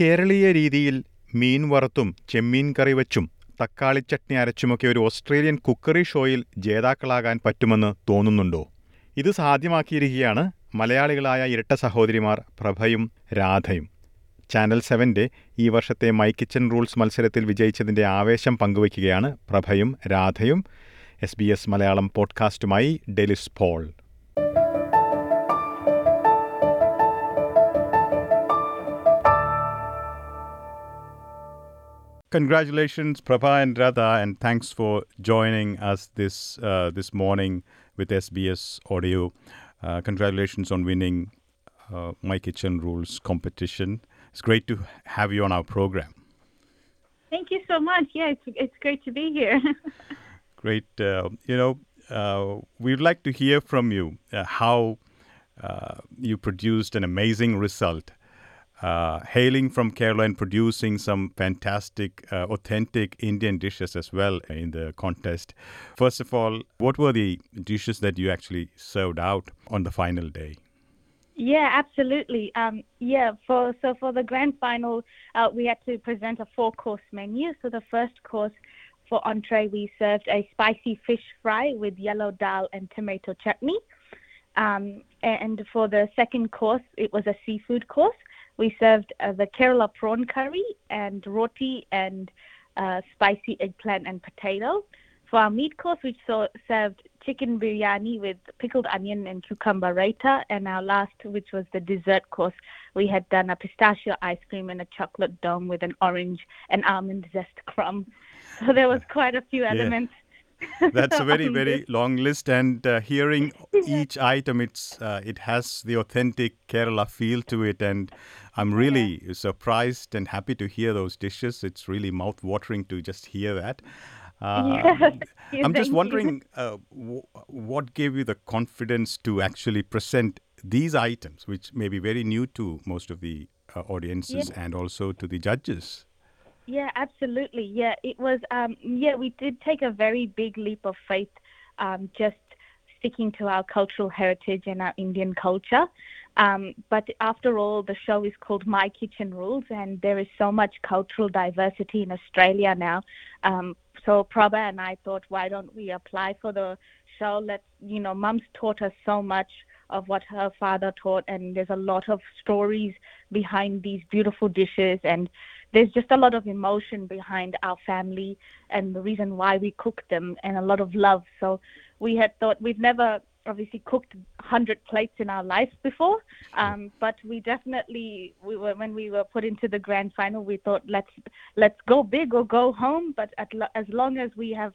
കേരളീയ രീതിയിൽ മീൻ വറുത്തും ചെമ്മീൻ കറി വച്ചും തക്കാളി ചട്നി അരച്ചുമൊക്കെ ഒരു ഓസ്ട്രേലിയൻ കുക്കറി ഷോയിൽ ജേതാക്കളാകാൻ പറ്റുമെന്ന് തോന്നുന്നുണ്ടോ? ഇത് സാധ്യമാക്കിയിരിക്കുകയാണ് മലയാളികളായ ഇരട്ട സഹോദരിമാർ പ്രഭയും രാധയും. ചാനൽ സെവന്റെ ഈ വർഷത്തെ മൈ കിച്ചൻ റൂൾസ് മത്സരത്തിൽ വിജയിച്ചതിന്റെ ആവേശം പങ്കുവയ്ക്കുകയാണ് പ്രഭയും രാധയും. S B S Malayalam പോഡ്കാസ്റ്റുമായി Delis Paul. Congratulations, Prabha and Radha, and thanks for joining us this uh, this morning with SBS Audio. Uh, congratulations on winning uh, My Kitchen Rules competition. It's great to have you on our program. Thank you so much. Yeah, it's it's great to be here. Great. Uh, you know, uh, we'd like to hear from you uh, how uh, you produced an amazing result. Uh, hailing from Kerala and producing some fantastic, uh, authentic Indian dishes as well in the contest. First of all, what were the dishes that you actually served out on the final day? yeah, absolutely. Um, yeah, for so for the grand final, uh, we had to present a four-course menu. So the first course for entree, we served a spicy fish fry with yellow dal and tomato chutney. Um, and for the second course, it was a seafood course. We served uh, the Kerala prawn curry and roti and uh, spicy eggplant and potato. For our meat course, we saw, served chicken biryani with pickled onion and cucumber raita. And our last, which was the dessert course, we had done a pistachio ice cream and a chocolate dome with an orange and almond zest crumb. So there was quite a few elements. That's a very, very long list, and uh, hearing each item, it's uh, it has the authentic Kerala feel to it, and I'm really surprised and happy to hear those dishes. It's really mouth-watering to just hear that. Uh, Yeah, I'm just wondering uh, w- what gave you the confidence to actually present these items, which may be very new to most of the uh, audiences and also to the judges. Yeah, absolutely. Yeah, it was. Um, yeah, we did take a very big leap of faith, um, just sticking to our cultural heritage and our Indian culture. Um, but after all, the show is called My Kitchen Rules, and there is so much cultural diversity in Australia now. Um, so Prabha and I thought, why don't we apply for the show? Let's, you know, Mum's taught us so much of what her father taught, and there's a lot of stories behind these beautiful dishes, and there's just a lot of emotion behind our family and the reason why we cook them, and a lot of love. So we had thought we've never obviously cooked 100 plates in our life before um, but we definitely we were when we were put into the grand final we thought let's let's go big or go home but at, as long as we have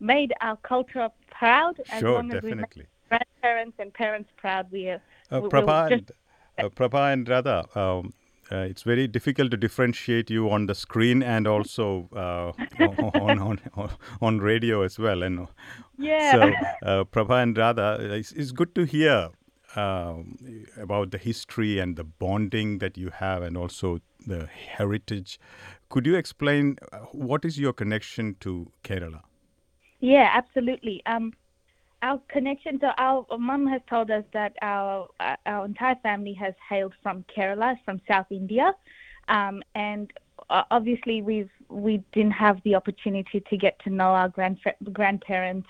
made our culture proud as Sure, long as we definitely. make grandparents and parents proud we are Uh, we- we'll Prabha, just- and, uh, Prabha and Radha, um, uh, it's very difficult to differentiate you on the screen and also uh, on, on, on on radio as well. And yeah so, uh, Prabha and Radha, it's, it's good to hear um, about the history and the bonding that you have, and also the heritage. Could you explain uh, what is your connection to Kerala? Yeah, absolutely. Um, our connection to our mum has told us that our uh, our entire family has hailed from Kerala, from South India, um, and uh, obviously we've we didn't have the opportunity to get to know our grand grandparents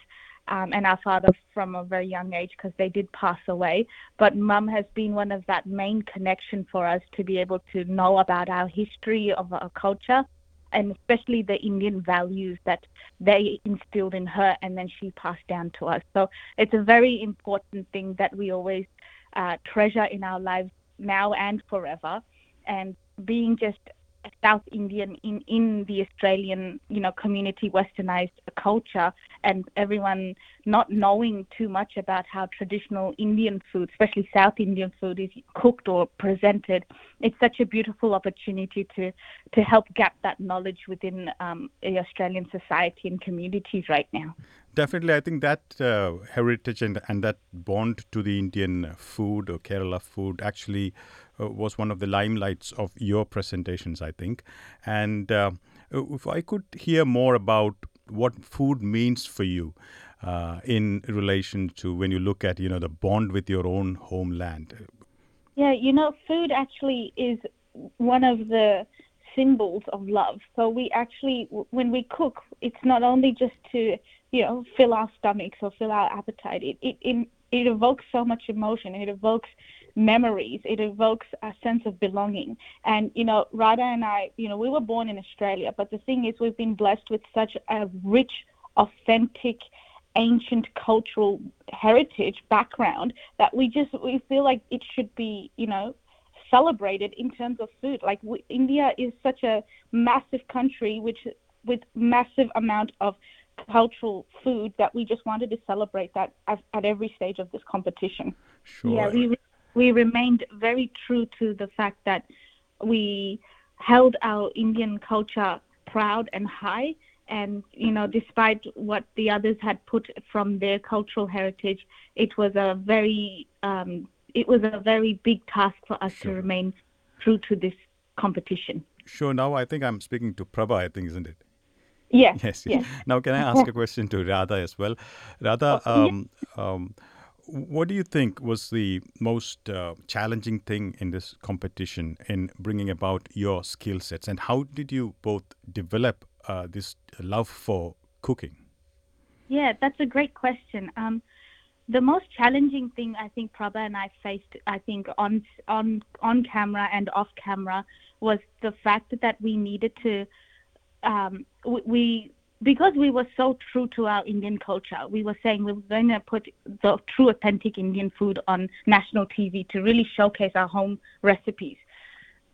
um, and our father from a very young age because they did pass away. But mum has been one of that main connection for us to be able to know about our history of our culture and especially the Indian values that they instilled in her and then she passed down to us. So it's a very important thing that we always uh, treasure in our lives now and forever. And being just South Indian in, in the Australian, you know, community westernized culture and everyone not knowing too much about how traditional Indian food, especially South Indian food, is cooked or presented. It's such a beautiful opportunity to to help gap that knowledge within um, the Australian society and communities right now. Definitely, I think that uh, heritage and, and that bond to the Indian food or Kerala food actually uh, was one of the limelights of your presentations, I think. And uh, if I could hear more about what food means for you uh, in relation to when you look at, you know, the bond with your own homeland. Yeah, you know, food actually is one of the symbols of love. So we actually, when we cook, it's not only just to you know fill our stomachs or fill our appetite. It it it, it evokes so much emotion. It evokes memories. It evokes a sense of belonging. And you know, Radha and I, you know, we were born in Australia, but the thing is, we've been blessed with such a rich, authentic ancient cultural heritage background that we just we feel like it should be you know celebrated in terms of food like we, india is such a massive country which with massive amount of cultural food that we just wanted to celebrate that at, at every stage of this competition Sure. yeah we we remained very true to the fact that we held our indian culture proud and high and you know despite what the others had put from their cultural heritage it was a very um, it was a very big task for us Sure. to remain true to this competition Sure. Now I think I'm speaking to Prabha, I think, isn't it? yes Yes. yes Now, can I ask a question to Radha as well? Radha, um, um, what do you think was the most uh, challenging thing in this competition in bringing about your skill sets, and how did you both develop uh, this love for cooking? Yeah, that's a great question. Um, the most challenging thing I think Prabha and I faced, I think on on on camera and off camera, was the fact that we needed to, um, we, we because we were so true to our Indian culture, we were saying we were going to put the true authentic Indian food on national TV to really showcase our home recipes.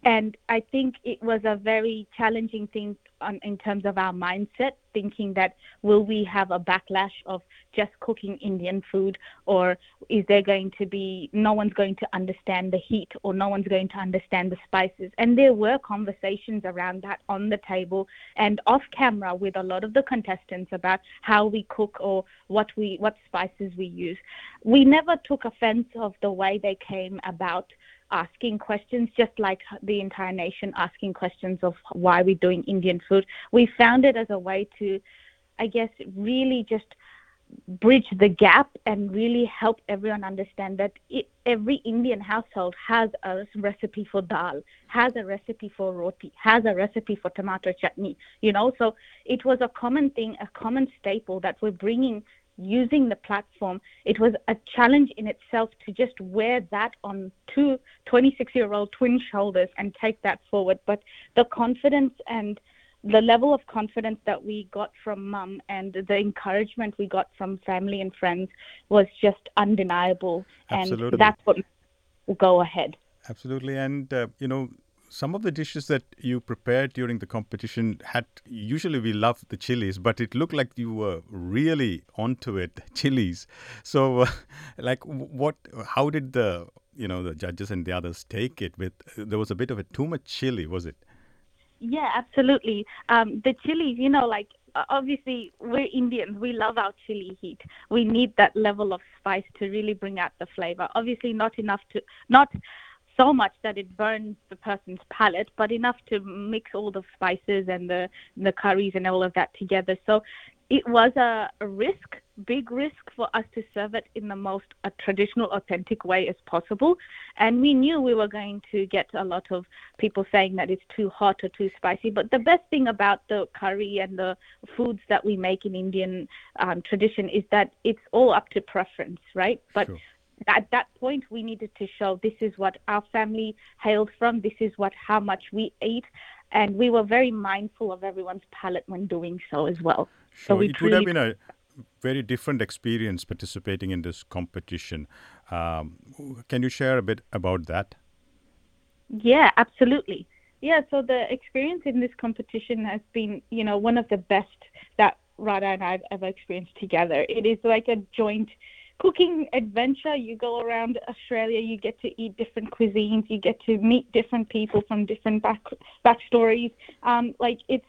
And I think it was a very challenging thing on, in terms of our mindset, thinking that will we have a backlash of just cooking Indian food, or is there going to be no one's going to understand the heat, or no one's going to understand the spices? And there were conversations around that on the table and off camera with a lot of the contestants about how we cook or what we what spices we use. We never took offense of the way they came about asking questions, just like the entire nation asking questions of why we're doing Indian food. We found it as a way to, I guess, really just bridge the gap and really help everyone understand that it, every Indian household has a recipe for dal, has a recipe for roti, has a recipe for tomato chutney, you know. So it was a common thing, a common staple that we're bringing using the platform, it was a challenge in itself to just wear that on two 26 year old twin shoulders and take that forward. But the confidence and the level of confidence that we got from mum and the encouragement we got from family and friends was just undeniable. Absolutely. And that's what will go ahead. Absolutely, and uh, you know. Some of the dishes that you prepared during the competition had usually we love the chilies, but it looked like you were really onto it, chilies. So, uh, like, what? How did the you know the judges and the others take it? With there was a bit of a too much chili, was it? Yeah, absolutely. Um, the chilies, you know, like obviously we're Indians. We love our chili heat. We need that level of spice to really bring out the flavor. Obviously, not enough to not so much that it burns the person's palate, but enough to mix all the spices and the the curries and all of that together. So it was a, risk, big risk for us to serve it in the most traditional, authentic way as possible. And we knew we were going to get a lot of people saying that it's too hot or too spicy. But the best thing about the curry and the foods that we make in Indian um, tradition is that it's all up to preference, right? But Sure. At that point we needed to show this is what our family hailed from this is what how much we ate and we were very mindful of everyone's palate when doing so as well so we it would have been a very different experience participating in this competition. Um, can you share a bit about that? yeah absolutely yeah so the experience in this competition has been you know one of the best that Radha and I've ever experienced together it is like a joint cooking adventure. You go around Australia, you get to eat different cuisines, you get to meet different people from different back backstories. Um, like it's,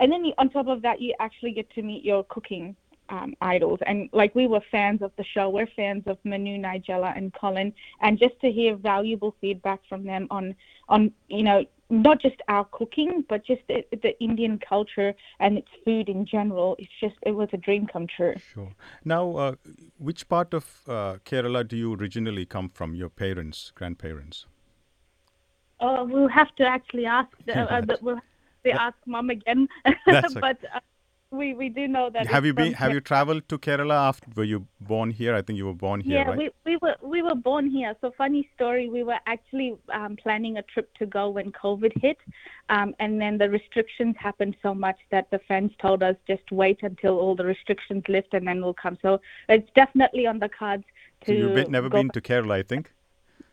and then you, on top of that, you actually get to meet your cooking um, idols. And like we were fans of the show, we're fans of Manu, Nigella, and Colin, and just to hear valuable feedback from them on on you know not just our cooking, but just the, the Indian culture and its food in general. It's just it was a dream come true. Sure. Now, uh, which part of uh, Kerala do you originally come from? Your parents, grandparents? Oh, we'll have to actually ask. The, uh, the, we'll have to ask mom again. That's okay. but uh, we we do know that. have you been? Have Ke- you traveled to Kerala after? Were you born here? I think you were born here, Yeah, right? we, we were we were born here. So funny story. We were actually um, planning a trip to go when COVID hit, um, and then the restrictions happened so much that the friends told us just wait until all the restrictions lift and then we'll come. So it's definitely on the cards So to. you've been, never been to Kerala, I think.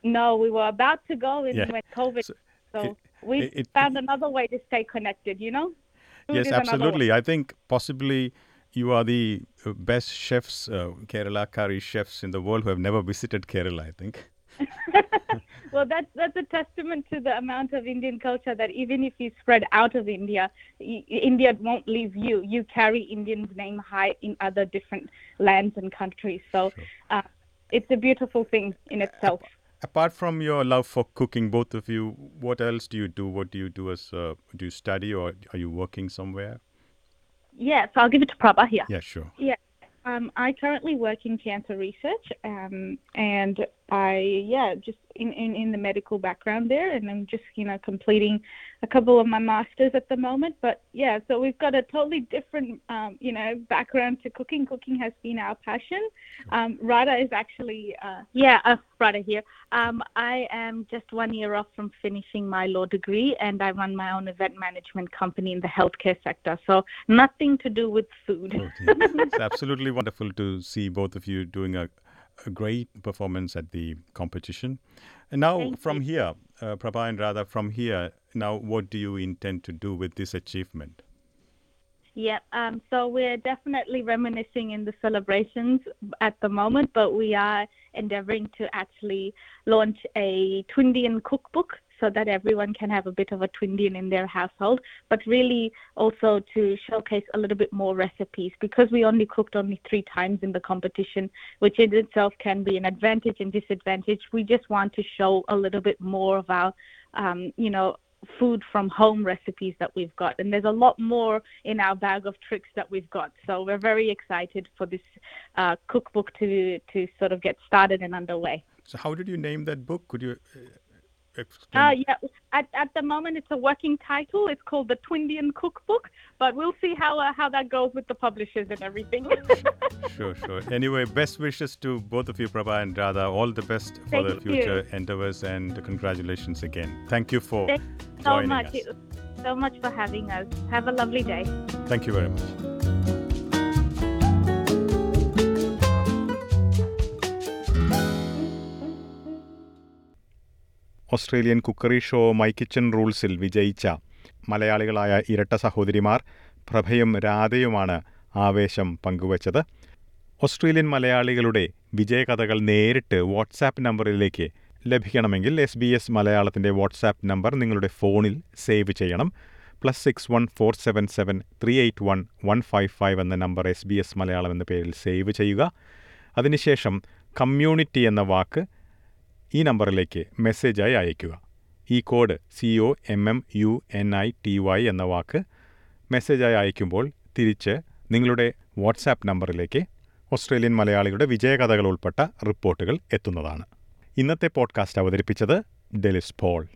No, we were about to go in Yeah. when COVID. So So, it- we it- it- found another way to stay connected. You know. Yes, is another way. absolutely. I think possibly you are the uh, best chefs, uh, Kerala curry chefs in the world who have never visited Kerala. I think. well, that's that's a testament to the amount of Indian culture that even if you spread out of India, y- India won't leave you. You carry Indian's name high in other different lands and countries. So uh, it's a beautiful thing in itself. Apart from your love for cooking, both of you, what else do you do? What do you do as uh, do you study or are you working somewhere? Yeah, so I'll give it to Prabha here. Yeah, sure. Yeah. Um, I currently work in cancer research, um, and I yeah just in, in, in the medical background there, and I'm just you know completing a couple of my masters at the moment. But yeah, so we've got a totally different um, you know background to cooking. Cooking has been our passion. Um, Radha is actually uh, yeah uh, Radha here. Um, I am just one year off from finishing my law degree, and I run my own event management company in the healthcare sector. So nothing to do with food. Okay. it's absolutely wonderful to see both of you doing a, a great performance at the competition. And now, Thank from here, uh, Prabha and Radha, from here, now what do you intend to do with this achievement? Yep. Um, so we're definitely reminiscing in the celebrations at the moment, but we are endeavoring to actually launch a Twindian cookbook so that everyone can have a bit of a Twindian in their household, but really also to showcase a little bit more recipes because we only cooked only three times in the competition, which in itself can be an advantage and disadvantage. We just want to show a little bit more of our, um, you know, food from home recipes that we've got and there's a lot more in our bag of tricks that we've got so we're very excited for this uh, cookbook to to sort of get started and underway So, how did you name that book? Could you uh, explain? uh, yeah at, at the moment it's a working title it's called the twindian cookbook but we'll see how uh, how that goes with the publishers and everything Sure, sure. Anyway, best wishes to both of you, Prabha and Radha. All the best for Thank the you. future endeavors and congratulations again. Thank you for Thank so much us. so much for having us have a lovely day Thank you very much. Australian cookery show My Kitchen റൂൾസിൽ വിജയിച്ച മലയാളികളായ ഇരട്ട സഹോദരിമാർ പ്രഭയും രാധയുമാണ് ആവേശം പങ്കുവച്ചത്. Australian മലയാളികളുടെ വിജയകഥകൾ നേരിട്ട് WhatsApp നമ്പറിലേക്ക് ലഭിക്കണമെങ്കിൽ എസ് ബി എസ് മലയാളത്തിന്റെ വാട്സാപ്പ് നമ്പർ നിങ്ങളുടെ ഫോണിൽ സേവ് ചെയ്യണം. Plus six one four seven seven three eight one one five five എന്ന number S B S Malayalam എന്ന പേരിൽ സേവ് ചെയ്യുക. അതിനുശേഷം കമ്മ്യൂണിറ്റി എന്ന വാക്ക് ഈ നമ്പറിലേക്ക് മെസ്സേജായി അയയ്ക്കുക. ഈ code C O M M U N I T Y എന്ന വാക്ക് മെസ്സേജായി അയയ്ക്കുമ്പോൾ തിരിച്ച് നിങ്ങളുടെ വാട്സാപ്പ് നമ്പറിലേക്ക് ഓസ്ട്രേലിയൻ മലയാളികളുടെ വിജയകഥകൾ ഉൾപ്പെട്ട റിപ്പോർട്ടുകൾ എത്തുന്നതാണ്. ഇന്നത്തെ പോഡ്കാസ്റ്റ് അവതരിപ്പിച്ചത് ഡെലിസ് പോൾ.